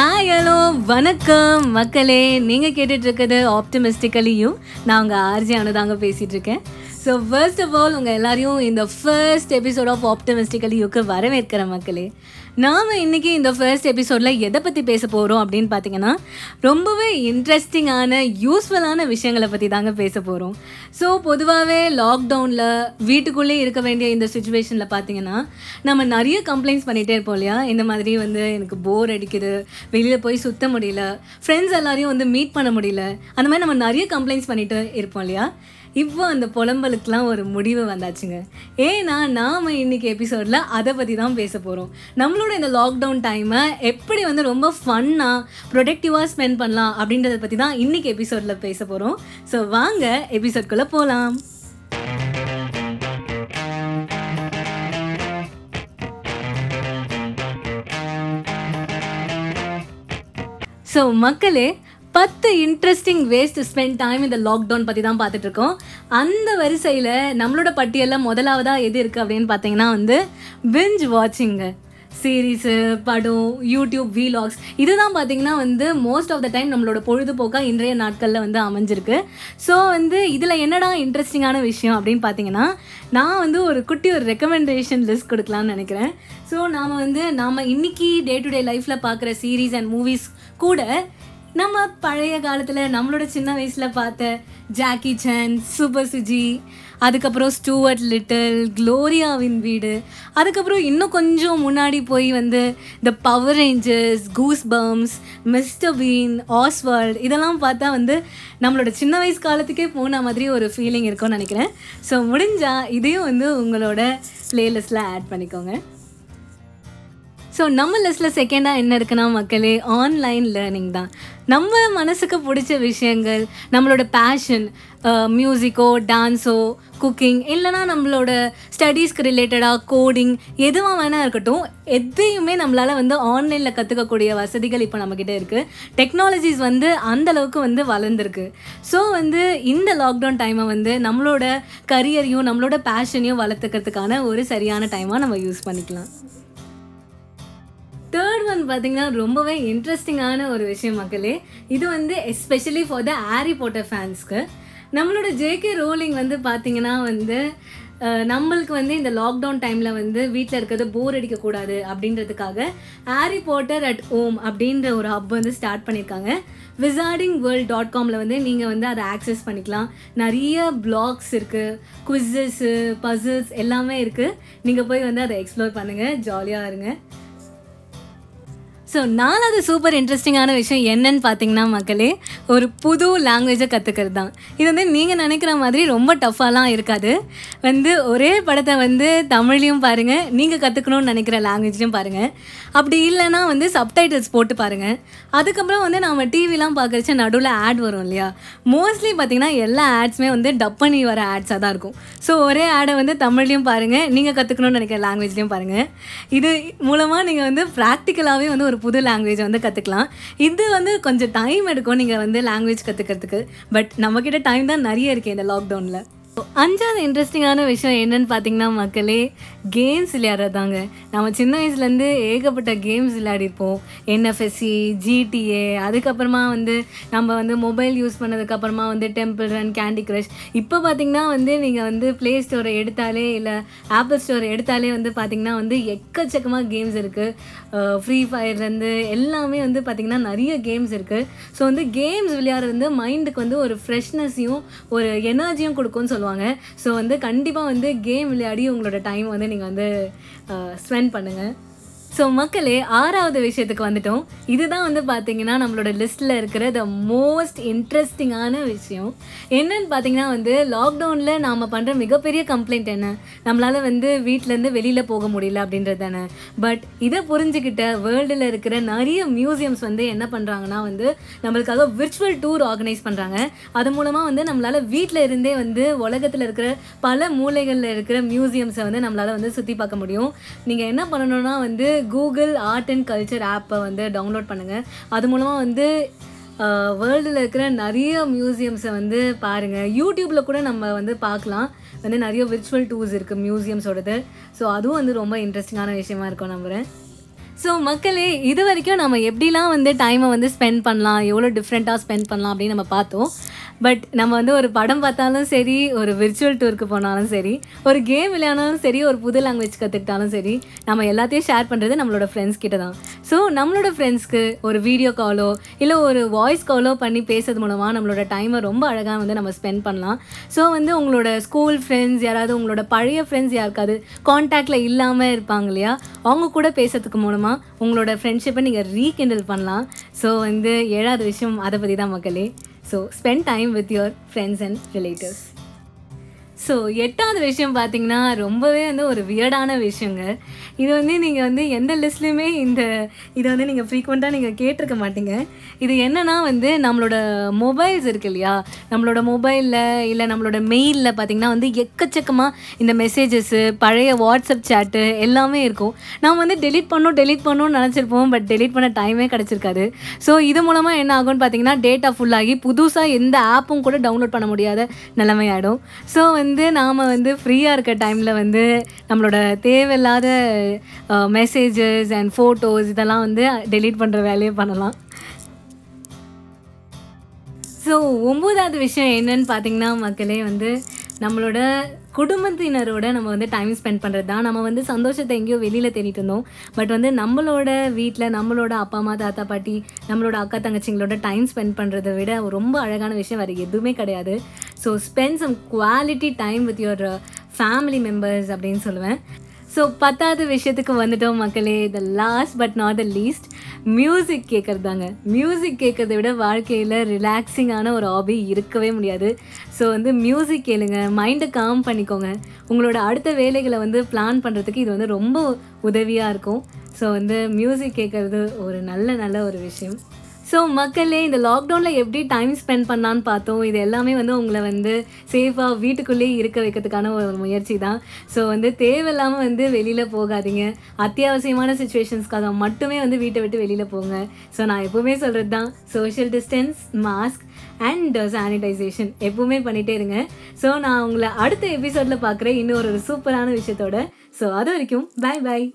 Hi hello வணக்கம். மக்களே நீங்கள் கேட்டுட்டு இருக்கிறது ஆப்டமிஸ்டிக்கலியும் நான் உங்கள் ஆர்ஜி அனுதாங்க பேசிகிட்ருக்கேன் ஸோ ஃபர்ஸ்ட் ஆஃப் ஆல் உங்கள் எல்லாரையும் இந்த ஃபர்ஸ்ட் எபிசோட் ஆஃப் ஆப்டமிஸ்டிக்கலியுக்கு வரவேற்கிற மக்களே நாம் இன்றைக்கி இந்த ஃபர்ஸ்ட் எபிசோடில் எதை பற்றி பேச போகிறோம் அப்படின்னு பார்த்தீங்கன்னா ரொம்பவே இன்ட்ரெஸ்டிங்கான யூஸ்ஃபுல்லான விஷயங்களை பற்றி தாங்க பேச போகிறோம் ஸோ பொதுவாகவே லாக்டவுனில் வீட்டுக்குள்ளே இருக்க வேண்டிய இந்த சுச்சுவேஷனில் பார்த்தீங்கன்னா நம்ம நிறைய கம்ப்ளைண்ட்ஸ் பண்ணிகிட்டே இருப்போம் இல்லையா? இந்த மாதிரி வந்து எனக்கு போர் அடிக்குது வெளியில் போய் சுத்த முடியல ஃப்ரெண்ட்ஸ் எல்லாரையும் வந்து மீட் பண்ண முடியல அந்த மாதிரி நம்ம நிறைய கம்ப்ளைண்ட்ஸ் பண்ணிகிட்டு இருப்போம் இல்லையா? இப்போ அந்த புலம்பலுக்கெலாம் ஒரு முடிவு வந்தாச்சுங்க. ஏன்னா நாம் இன்னைக்கு எபிசோடில் அதை பற்றி தான் பேச போகிறோம் நம்மளோட இந்த லாக்டவுன் டைமை எப்படி வந்து ரொம்ப ஃபன்னாக ப்ரொடக்டிவாக ஸ்பெண்ட் பண்ணலாம் அப்படின்றத பற்றி தான் இன்னைக்கு எபிசோடில் பேச போகிறோம் ஸோ வாங்க எபிசோட்குள்ளே போகலாம் ஸோ மக்களே பத்து இன்ட்ரெஸ்டிங் வேஸ்ட் ஸ்பெண்ட் டைம் இந்த லாக்டவுன் பற்றி தான் பார்த்துட்ருக்கோம். அந்த வரிசையில் நம்மளோட பட்டியலில் முதலாவதாக எது இருக்குது அப்படின்னு பார்த்தீங்கன்னா வந்து பிஞ்ச் வாட்சிங்கு சீரீஸு படம் யூடியூப் வீலாக்ஸ் இதுதான் பார்த்திங்கன்னா வந்து மோஸ்ட் ஆஃப் த டைம் நம்மளோட பொழுதுபோக்காக இன்றைய நாட்களில் வந்து அமைஞ்சிருக்கு. ஸோ வந்து இதில் என்னடா இன்ட்ரெஸ்டிங்கான விஷயம் அப்படின்னு பார்த்தீங்கன்னா நான் வந்து ஒரு குட்டி ஒரு ரெக்கமெண்டேஷன் லிஸ்ட் கொடுக்கலான்னு நினைக்கிறேன். ஸோ நாம் வந்து நாம் இன்னைக்கு டே டு டே லைஃப்பில் பார்க்குற சீரீஸ் அண்ட் மூவிஸ் கூட நம்ம பழைய காலத்தில் நம்மளோட சின்ன வயசில் பார்த்த ஜாக்கி சன் சூப்பர் சுஜி அதுக்கப்புறம் ஸ்டூவர்ட் லிட்டில் க்ளோரியாவின் வீடு அதுக்கப்புறம் இன்னும் கொஞ்சம் முன்னாடி போய் வந்து the Power Rangers Goosebumps Mr Bean Oswald இதெல்லாம் பார்த்தா வந்து நம்மளோட சின்ன வயசு காலத்துக்கே போன மாதிரி ஒரு ஃபீலிங் இருக்கும்னு நினைக்கிறேன். ஸோ முடிஞ்சால் இதையும் வந்து உங்களோட ப்ளேலிஸ்ட்டில் ஆட் பண்ணிக்கோங்க. ஸோ நம்ம லிஸ்ட்டில் செகண்டாக என்ன இருக்குன்னா மக்களே ஆன்லைன் லேர்னிங் தான். நம்ம மனசுக்கு பிடிச்ச விஷயங்கள் நம்மளோட பேஷன் மியூசிக்கோ டான்ஸோ குக்கிங் இல்லைனா நம்மளோட ஸ்டடீஸ்க்கு ரிலேட்டடாக கோடிங் எதுவாக வேணால் இருக்கட்டும் எதையுமே நம்மளால் வந்து ஆன்லைனில் கற்றுக்கக்கூடிய வசதிகள் இப்போ நம்மக்கிட்ட இருக்குது டெக்னாலஜிஸ் வந்து அந்த அளவுக்கு வந்து வளர்ந்துருக்கு. ஸோ வந்து இந்த லாக்டவுன் டைமை வந்து நம்மளோட கரியரையும் நம்மளோட பேஷனையும் வளர்த்துக்கிறதுக்கான ஒரு சரியான டைமாக நம்ம யூஸ் பண்ணிக்கலாம். தேர்ட் பார்த்தீங்கன்னா ரொம்பவே இன்ட்ரெஸ்டிங்கான ஒரு விஷயம் மக்களே. இது வந்து especially for the Harry Potter ஃபேன்ஸ்க்கு நம்மளோட ஜேகே ரோலிங் வந்து பார்த்தீங்கன்னா வந்து நம்மளுக்கு வந்து இந்த லாக்டவுன் டைமில் வந்து வீட்டில் இருக்கிறது போர் அடிக்கக்கூடாது அப்படின்றதுக்காக ஹாரி போட்டர் அட் ஹோம் அப்படின்ற ஒரு ஹப் வந்து ஸ்டார்ட் பண்ணியிருக்காங்க விசார்டிங் வேர்ல்ட் டாட் காமில் வந்து நீங்கள் வந்து அதை ஆக்சஸ் பண்ணிக்கலாம். நிறைய பிளாக்ஸ் இருக்குது குவிஸஸ்ஸு பசில்ஸ் எல்லாமே இருக்குது நீங்கள் போய் வந்து அதை எக்ஸ்ப்ளோர் பண்ணுங்கள் ஜாலியாக இருங்க. ஸோ நாலாவது சூப்பர் இன்ட்ரெஸ்டிங்கான விஷயம் என்னன்னு பார்த்தீங்கன்னா மக்களே ஒரு புது லாங்குவேஜை கற்றுக்கிறது தான் இது வந்து நீங்கள் நினைக்கிற மாதிரி ரொம்ப டஃப்பாலாம் இருக்காது. வந்து ஒரே படத்தை வந்து தமிழ்லையும் பாருங்கள் நீங்கள் கற்றுக்கணும்னு நினைக்கிற லாங்குவேஜ்லையும் பாருங்கள் அப்படி இல்லைன்னா வந்து சப்டைட்டில்ஸ் போட்டு பாருங்கள் அதுக்கப்புறம் வந்து நம்ம டிவிலாம் பார்க்குறச்ச நடுவில் ஆட் வரும் இல்லையா? மோஸ்ட்லி பார்த்தீங்கன்னா எல்லா ஆட்ஸுமே வந்து டப் பண்ணி வர ஆட்ஸாக தான் இருக்கும். ஸோ ஒரே ஆடை வந்து தமிழ்லையும் பாருங்கள் நீங்கள் கற்றுக்கணும்னு நினைக்கிற லாங்குவேஜ்லையும் பாருங்கள் இது மூலமாக நீங்கள் வந்து ப்ராக்டிக்கலாகவே வந்து ஒரு புது லாங்குவேஜ் வந்து கற்றுக்கலாம் இது வந்து கொஞ்சம் டைம் எடுக்கும் நீங்கள் வந்து லாங்குவேஜ் கற்றுக்கிறதுக்கு பட் நம்மக்கிட்ட டைம் தான் நிறைய இருக்குது இந்த லாக்டவுனில் அஞ்சாவது இன்ட்ரெஸ்டிங்கான விஷயம் என்னன்னு பார்த்தீங்கன்னா மக்களே கேம்ஸ் விளையாடுறதாங்க. நம்ம சின்ன வயசுலேருந்து ஏகப்பட்ட கேம்ஸ் விளையாடிருப்போம். என்எஃப்எஸ்சி ஜிடிஏ அதுக்கப்புறமா வந்து நம்ம வந்து மொபைல் யூஸ் பண்ணதுக்கப்புறமா வந்து டெம்பிள் ரன் கேண்டி க்ரஷ் இப்போ பார்த்தீங்கன்னா வந்து நீங்கள் வந்து ப்ளே ஸ்டோரை எடுத்தாலே இல்லை ஆப்பிள் ஸ்டோரை எடுத்தாலே வந்து பார்த்தீங்கன்னா வந்து எக்கச்சக்கமாக கேம்ஸ் இருக்குது ஃப்ரீ ஃபயர்லேருந்து எல்லாமே வந்து பார்த்திங்கன்னா நிறைய கேம்ஸ் இருக்குது ஸோ வந்து கேம்ஸ் விளையாடுறது வந்து மைண்டுக்கு வந்து ஒரு ஃப்ரெஷ்னஸையும் ஒரு எனர்ஜியும் கொடுக்கும்னு சொல்லுவாங்க ஸோ வந்து கண்டிப்பாக வந்து கேம் விளையாடி உங்களோட டைம் வந்து நீங்கள் வந்து ஸ்பெண்ட் பண்ணுங்கள் ஸோ மக்களே ஆறாவது விஷயத்துக்கு வந்துட்டோம். இதுதான் வந்து பார்த்தீங்கன்னா நம்மளோட லிஸ்ட்டில் இருக்கிற த மோஸ்ட் இன்ட்ரெஸ்டிங்கான விஷயம். என்னன்னு பார்த்தீங்கன்னா வந்து லாக்டவுனில் நாம் பண்ணுற மிகப்பெரிய கம்ப்ளைண்ட் என்ன? நம்மளால் வந்து வீட்டிலேருந்து வெளியில் போக முடியல அப்படின்றது தானே. பட் இதை புரிஞ்சுக்கிட்ட வேர்ல்டில் இருக்கிற நிறைய மியூசியம்ஸ் வந்து என்ன பண்ணுறாங்கன்னா வந்து நம்மளுக்காக விர்ச்சுவல் டூர் ஆர்கனைஸ் பண்ணுறாங்க அது மூலமாக வந்து நம்மளால் வீட்டில் இருந்தே வந்து உலகத்தில் இருக்கிற பல மூலைகளில் இருக்கிற மியூசியம்ஸை வந்து நம்மளால் வந்து சுற்றி பார்க்க முடியும். நீங்கள் என்ன பண்ணணும்னா வந்து கூகுள் ஆர்ட் அண்ட் கல்ச்சர் ஆப்பை வந்து டவுன்லோட் பண்ணுங்கள் அது மூலமாக வந்து வேர்ல்டில் இருக்கிற நிறைய மியூசியம்ஸை வந்து பாருங்கள் யூடியூப்பில் கூட நம்ம வந்து பார்க்கலாம். வந்து நிறைய விர்ச்சுவல் டூர்ஸ் இருக்குது மியூசியம்ஸோடது ஸோ அதுவும் வந்து ரொம்ப இன்ட்ரெஸ்டிங்கான விஷயமா இருக்கும் நம்புகிறேன் ஸோ மக்களே இது வரைக்கும் நம்ம எப்படிலாம் வந்து டைமை வந்து ஸ்பெண்ட் பண்ணலாம் எவ்வளோ டிஃப்ரெண்ட்டாக ஸ்பெண்ட் பண்ணலாம் அப்படின்னு நம்ம பார்த்தோம். பட் நம்ம வந்து ஒரு படம் பார்த்தாலும் சரி ஒரு விர்ச்சுவல் டூருக்கு போனாலும் சரி ஒரு கேம் விளையாடினாலும் சரி ஒரு புது லாங்குவேஜ் கற்றுக்கிட்டாலும் சரி நம்ம எல்லாத்தையும் ஷேர் பண்ணுறது நம்மளோட ஃப்ரெண்ட்ஸ் கிட்ட தான். ஸோ நம்மளோட ஃப்ரெண்ட்ஸ்க்கு ஒரு வீடியோ காலோ இல்லை ஒரு வாய்ஸ் காலோ பண்ணி பேசுறது மூலமாக நம்மளோட டைமை ரொம்ப அழகாக வந்து நம்ம ஸ்பெண்ட் பண்ணலாம். ஸோ வந்து உங்களோட ஸ்கூல் ஃப்ரெண்ட்ஸ் யாராவது உங்களோட பழைய ஃப்ரெண்ட்ஸ் யாருக்காவது கான்டாக்டில் இல்லாமல் இருப்பாங்க இல்லையா அவங்க கூட பேசுறதுக்கு மூலமாக உங்களோட ஃப்ரெண்ட்ஷிப்பை நீங்கள் ரீகிண்டல் பண்ணலாம். ஸோ வந்து ஏழாவது விஷயம் அதை பற்றி தான் மக்களே. So spend time with your friends and relatives so எட்டாவது விஷயம் பார்த்தீங்கன்னா ரொம்பவே வந்து ஒரு வியர்டான விஷயங்க. இது வந்து நீங்கள் வந்து எந்த லிஸ்ட்லேயுமே இந்த இதை வந்து நீங்கள் ஃப்ரீக்வெண்ட்டாக நீங்கள் கேட்டிருக்க மாட்டீங்க. இது என்னன்னா வந்து நம்மளோட மொபைல்ஸ் இருக்கு இல்லையா? நம்மளோட மொபைலில் இல்லை நம்மளோட மெயிலில் பார்த்தீங்கன்னா வந்து எக்கச்சக்கமாக இந்த மெசேஜஸ்ஸு பழைய வாட்ஸ்அப் சேட்டு எல்லாமே இருக்கும். நாம் வந்து டெலிட் பண்ணணும் டெலிட் பண்ணணும்னு நினச்சிருப்போம் பட் டெலிட் பண்ண டைமே கிடச்சிருக்காது. ஸோ இது மூலமாக என்ன ஆகும்னு பார்த்தீங்கன்னா டேட்டா ஃபுல்லாகி புதுசாக எந்த ஆப்பும் கூட டவுன்லோட் பண்ண முடியாத நிலைமையாயிடும். ஸோ வந்து வந்து நாம் வந்து ஃப்ரீயாக இருக்க டைமில் வந்து நம்மளோட தேவையில்லாத மெசேஜஸ் அண்ட் ஃபோட்டோஸ் இதெல்லாம் வந்து டெலீட் பண்ணுற வேலையை பண்ணலாம். ஸோ ஒம்போதாவது விஷயம் என்னன்னு பார்த்தீங்கன்னா மக்களே வந்து நம்மளோட குடும்பத்தினரோட நம்ம வந்து டைம் ஸ்பெண்ட் பண்ணுறது தான். நம்ம வந்து சந்தோஷத்தை எங்கேயோ வெளியில் தேடிட்டு இருந்தோம். பட் வந்து நம்மளோட வீட்டில் நம்மளோட அப்பா அம்மா தாத்தா பாட்டி நம்மளோட அக்கா தங்கச்சிங்களோட டைம் ஸ்பெண்ட் பண்ணுறதை விட ரொம்ப அழகான விஷயம் வேறு எதுவுமே கிடையாது. So spend some quality time with your family members அப்படின்னு சொல்லுவேன். ஸோ பத்தாவது விஷயத்துக்கு வந்துட்டோம் மக்களே. The last but not the least music கேட்குறது தாங்க மியூசிக் கேட்குறத விட வாழ்க்கையில் ரிலாக்ஸிங்கான ஒரு ஹாபி இருக்கவே முடியாது. ஸோ வந்து மியூசிக் கேளுங்க. மைண்டை காம் பண்ணிக்கோங்க. உங்களோட அடுத்த வேலைகளை வந்து பிளான் பண்ணுறதுக்கு இது வந்து ரொம்ப உதவியாக இருக்கும். ஸோ வந்து மியூசிக் கேட்குறது ஒரு நல்ல நல்ல ஒரு விஷயம். ஸோ மக்களே இந்த லாக்டவுனில் எப்படி டைம் ஸ்பெண்ட் பண்ணான்னு பார்த்தோம். இது எல்லாமே வந்து உங்களை வந்து சேஃபாக வீட்டுக்குள்ளேயே இருக்க வைக்கிறதுக்கான ஒரு முயற்சி தான். ஸோ வந்து தேவையில்லாமல் வந்து வெளியில் போகாதீங்க. அத்தியாவசியமான சுச்சுவேஷன்ஸ்க்காக மட்டுமே வந்து வீட்டை விட்டு வெளியில் போங்க. ஸோ நான் எப்போவுமே சொல்கிறது தான் social distance mask and sanitization எப்பவுமே பண்ணிகிட்டே இருங்க. ஸோ நான் உங்களை அடுத்த எபிசோடில் பார்க்குறேன். இன்னொரு சூப்பரான விஷயத்தோட. ஸோ அது வரைக்கும் பாய் பாய்